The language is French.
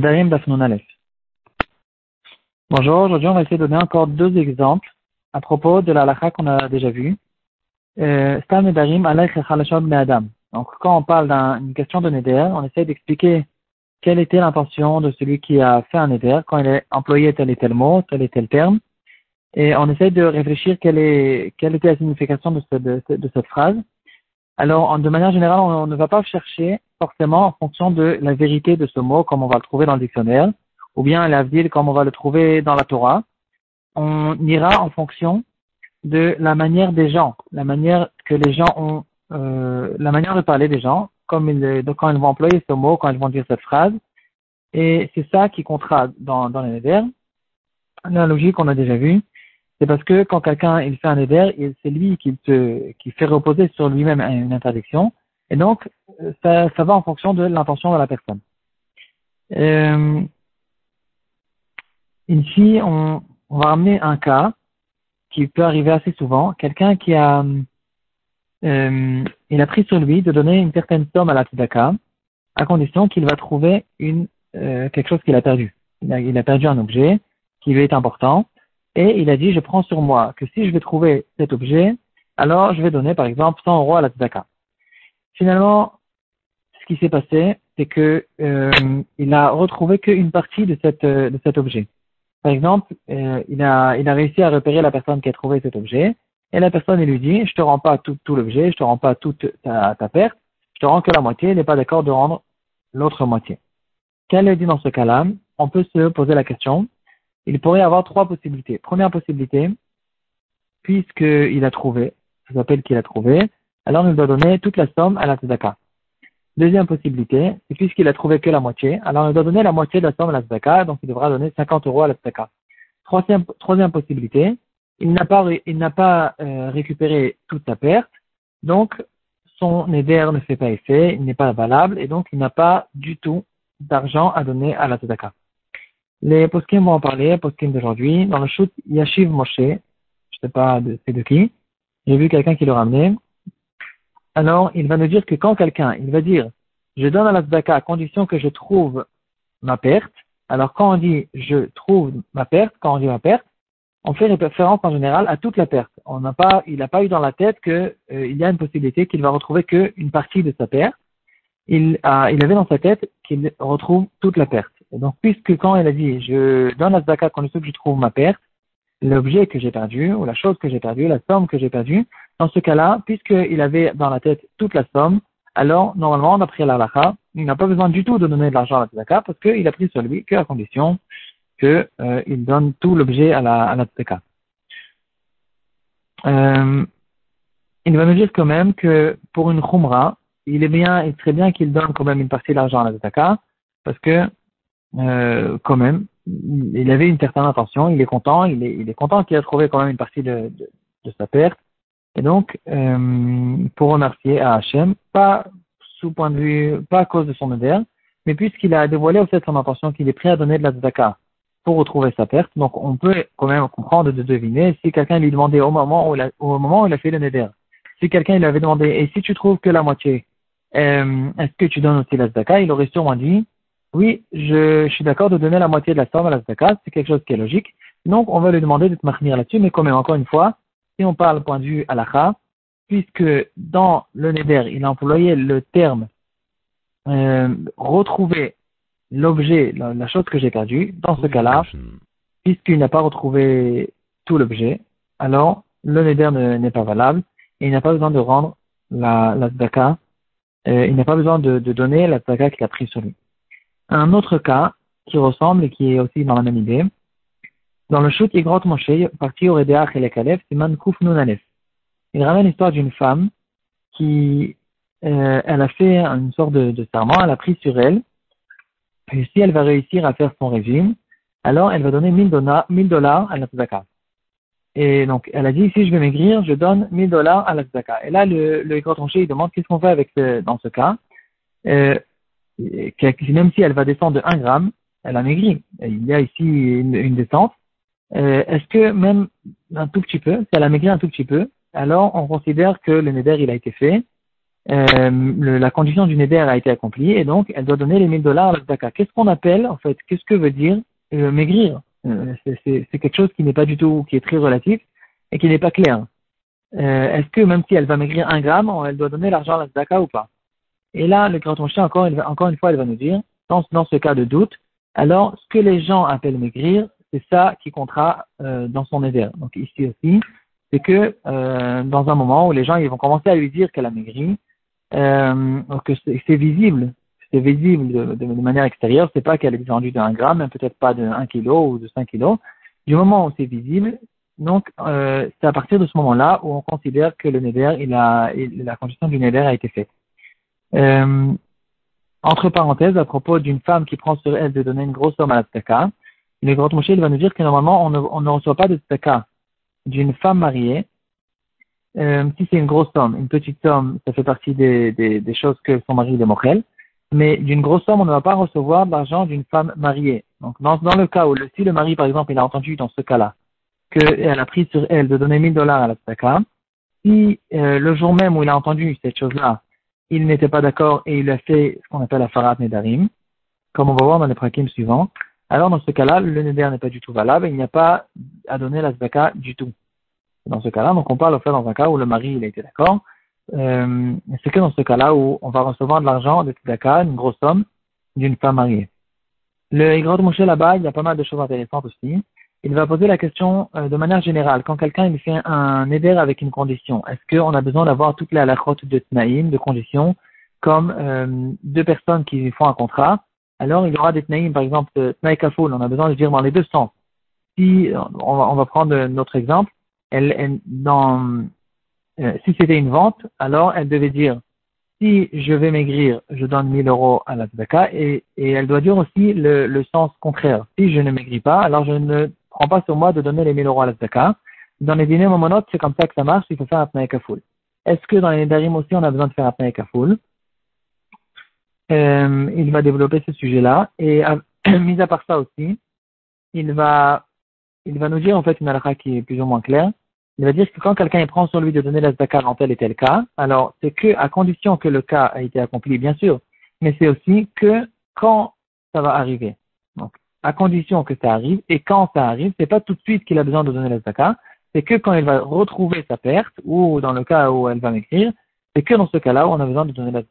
Darim Dafnun Bonjour, aujourd'hui on va essayer de donner encore deux exemples à propos de la lacha qu'on a déjà vue. Euh, Stam Darim Adam. Donc quand on parle d'une question de Neder, on essaie d'expliquer quelle était l'intention de celui qui a fait un Neder quand il a employé tel et tel mot, tel et tel terme. Et on essaie de réfléchir quelle, était la signification de cette phrase. Alors, de manière générale, on ne va pas chercher forcément en fonction de la vérité de ce mot, comme on va le trouver dans le dictionnaire, ou bien l'avdil, comme on va le trouver dans la Torah. On ira en fonction de la manière des gens, la manière que les gens ont, euh, la manière de parler des gens, comme ils, quand ils vont employer ce mot, quand ils vont dire cette phrase. Et c'est ça qui comptera dans, dans les verbes. La logique qu'on a déjà vue, c'est parce que quand quelqu'un il fait un éder, c'est lui qui, te, qui fait reposer sur lui-même une interdiction. Et donc, ça, ça va en fonction de l'intention de la personne. Euh, ici, on, on, va ramener un cas qui peut arriver assez souvent. Quelqu'un qui a, euh, il a pris sur lui de donner une certaine somme à la tzedaka, à condition qu'il va trouver une, euh, quelque chose qu'il a perdu. Il a, il a perdu un objet qui lui est important, et il a dit, je prends sur moi que si je vais trouver cet objet, alors je vais donner par exemple 100 euros à la tzedaka. Finalement, ce qui s'est passé, c'est que euh, il a retrouvé qu'une partie de, euh, cet objet. Par exemple, euh, il, a, il a réussi à repérer la personne qui a trouvé cet objet, et la personne lui dit, je te rends pas tout, tout l'objet, je te rends pas toute ta, ta perte, je te rends que la moitié, il n'est pas d'accord de rendre l'autre moitié. Qu'elle dit dans ce cas-là? On peut se poser la question, il pourrait avoir trois possibilités. Première possibilité, puisqu'il a trouvé, ça s'appelle qu'il a trouvé, alors il doit donner toute la somme à la tzedaka. Deuxième possibilité, puisqu'il a trouvé que la moitié, alors il doit donner la moitié de la somme à la tzedaka, donc il devra donner 50 euros à la tzedaka. Troisième, possibilité, il n'a pas, il n'a pas euh, récupéré toute sa perte, donc son éder ne fait pas effet, il n'est pas valable, et donc il n'a pas du tout d'argent à donner à la tzedaka. Les poskim vont en parler, poskim d'aujourd'hui. Dans le shoot Yashiv Moshe, je sais pas c'est de qui, j'ai vu quelqu'un qui le ramenait, alors il va nous dire que quand quelqu'un, il va dire, je donne à la tzedaka à condition que je trouve ma perte, alors quand on dit je trouve ma perte, quand on dit ma perte, on fait référence en général à toute la perte. On n'a pas, il n'a pas eu dans la tête qu'il euh, y a une possibilité qu'il va retrouver qu'une partie de sa perte. Il, a, il avait dans sa tête qu'il retrouve toute la perte. Et donc, puisque quand il a dit je donne la à condition que je trouve ma perte, l'objet que j'ai perdu, ou la chose que j'ai perdue, la somme que j'ai perdue, dans ce cas-là, puisqu'il avait dans la tête toute la somme, alors, normalement, d'après la lacha, il n'a pas besoin du tout de donner de l'argent à la tzedaka parce qu'il a pris sur lui qu'à condition qu'il euh, donne tout l'objet à la, à. Euh, il va nous dire quand même que pour une khumra, il est bien et très bien qu'il donne quand même une partie de l'argent à la tzedaka parce que, euh, quand même, il avait une certaine intention, il est content, il est, il est content qu'il a trouvé quand même une partie de, de, de sa perte. Et donc, euh, pour remercier à Hachem, pas sous point de vue, pas à cause de son éder, mais puisqu'il a dévoilé aussi son intention qu'il est prêt à donner de la tzedaka pour retrouver sa perte, donc on peut quand même comprendre de deviner si quelqu'un lui demandait au moment où il a, au moment où il a fait le neder, si quelqu'un lui avait demandé, et si tu trouves que la moitié, euh, est-ce que tu donnes aussi la tzedaka, il aurait sûrement dit, oui, je, suis d'accord de donner la moitié de la somme à la tzedaka, c'est quelque chose qui est logique. Donc, on va lui demander de te maintenir là-dessus, mais même, encore une fois, si on parle point de vue halakha, puisque dans le Neder, il a employé le terme euh, retrouver l'objet, la, chose que j'ai perdue, dans ce cas-là, puisqu'il n'a pas retrouvé tout l'objet, alors le Neder n'est pas valable et il n'a pas besoin de rendre la, la euh, il n'a pas besoin de, donner la qu'il a pris sur lui. Un autre cas qui ressemble et qui est aussi dans la même idée, dans le Shut Yigrot Moshe, parti au Redeach et le c'est Man Kuf Nunanef. Il ramène l'histoire d'une femme qui, euh, elle a fait une sorte de, serment, elle a pris sur elle, et si elle va réussir à faire son régime, alors elle va donner 1000 dollars à la tzedaka. Et donc, elle a dit, si je vais maigrir, je donne 1000 dollars à la tzedaka. Et là, le, le Tranché, il demande qu'est-ce qu'on fait avec ce, dans ce cas? Euh, même si elle va descendre de 1 gramme, elle a maigri. il y a ici une, descente. Euh, est-ce que même un tout petit peu, si elle a maigri un tout petit peu, alors on considère que le neder il a été fait euh, la condition du neder a été accomplie et donc elle doit donner les 1000 dollars à la tzedaka. Qu'est-ce qu'on appelle, en fait, qu'est-ce que veut dire euh, maigrir? Euh, C'est quelque chose qui n'est pas du tout, qui est très relatif et qui n'est pas clair. Est-ce que même si elle va maigrir un gramme, elle doit donner l'argent à la tzedaka ou pas? Et là, le grand chien, encore, encore une fois, elle va nous dire, dans, ce cas de doute, alors ce que les gens appellent maigrir, c'est ça qui comptera dans son neder. Donc ici aussi, c'est que dans un moment où les gens ils vont commencer à lui dire qu'elle a maigri, euh, que c'est visible, c'est visible de, de, manière extérieure, c'est pas qu'elle est vendue d'un gramme, peut-être pas de 1 kilo ou de 5 kilos. Du moment où c'est visible, donc euh, c'est à partir de ce moment-là où on considère que le neder, il a, la condition du neder a été faite. Euh, entre parenthèses, à propos d'une femme qui prend sur elle de donner une grosse somme à la tzaka, le grand Moshe va nous dire que normalement on ne, reçoit pas de tzaka d'une femme mariée euh, si c'est une grosse somme, une petite somme, ça fait partie des, des, des choses que son mari est. Mais d'une grosse somme, on ne va pas recevoir l'argent d'une femme mariée. Donc, dans, dans le cas où, le, si le mari, par exemple, il a entendu dans ce cas-là, qu'elle a pris sur elle de donner 1000 dollars à la tzaka, si euh, le jour même où il a entendu cette chose-là, il n'était pas d'accord et il a fait ce qu'on appelle la farat nedarim, comme on va voir dans les prakim suivants, alors dans ce cas-là, le neder n'est pas du tout valable, il n'y a pas à donner la tzaka du tout dans ce cas-là. Donc on parle au fait dans un cas où le mari il a été d'accord. Euh, c'est que dans ce cas-là où on va recevoir de l'argent de Tzedaka, une grosse somme, d'une femme mariée. Le Igrod Moshe là-bas, il y a pas mal de choses intéressantes aussi. Il va poser la question euh, de manière générale. Quand quelqu'un fait un éder avec une condition, est-ce qu'on a besoin d'avoir toutes les halakhot de Tnaïm, de conditions, comme euh, deux personnes qui font un contrat? Alors il y aura des Tnaïm, par exemple, Tnaï Kafoul, on a besoin de dire dans les deux sens. Si on va, prendre notre exemple, elle, dans, euh, si c'était une vente, alors elle devait dire si je vais maigrir, je donne 1000 euros à la tzedaka et, et elle doit dire aussi le, le, sens contraire. Si je ne maigris pas, alors je ne prends pas sur moi de donner les 1000 euros à la tzedaka. Dans les dîners momonotes, c'est comme ça que ça marche, il faut faire un pnaï kafoul. Est-ce que dans les darim aussi, on a besoin de faire un pnaï kafoul euh, Il va développer ce sujet-là et mis à part ça aussi, il va il va nous dire en fait une halakha qui est plus ou moins claire. Il va dire que quand quelqu'un prend sur lui de donner la zakat dans tel et tel cas, alors c'est que à condition que le cas a été accompli, bien sûr, mais c'est aussi que quand ça va arriver. À condition que ça arrive, et quand ça arrive, c'est pas tout de suite qu'il a besoin de donner la c'est que quand il va retrouver sa perte, ou dans le cas où elle va m'écrire, c'est que dans ce cas-là où on a besoin de donner la.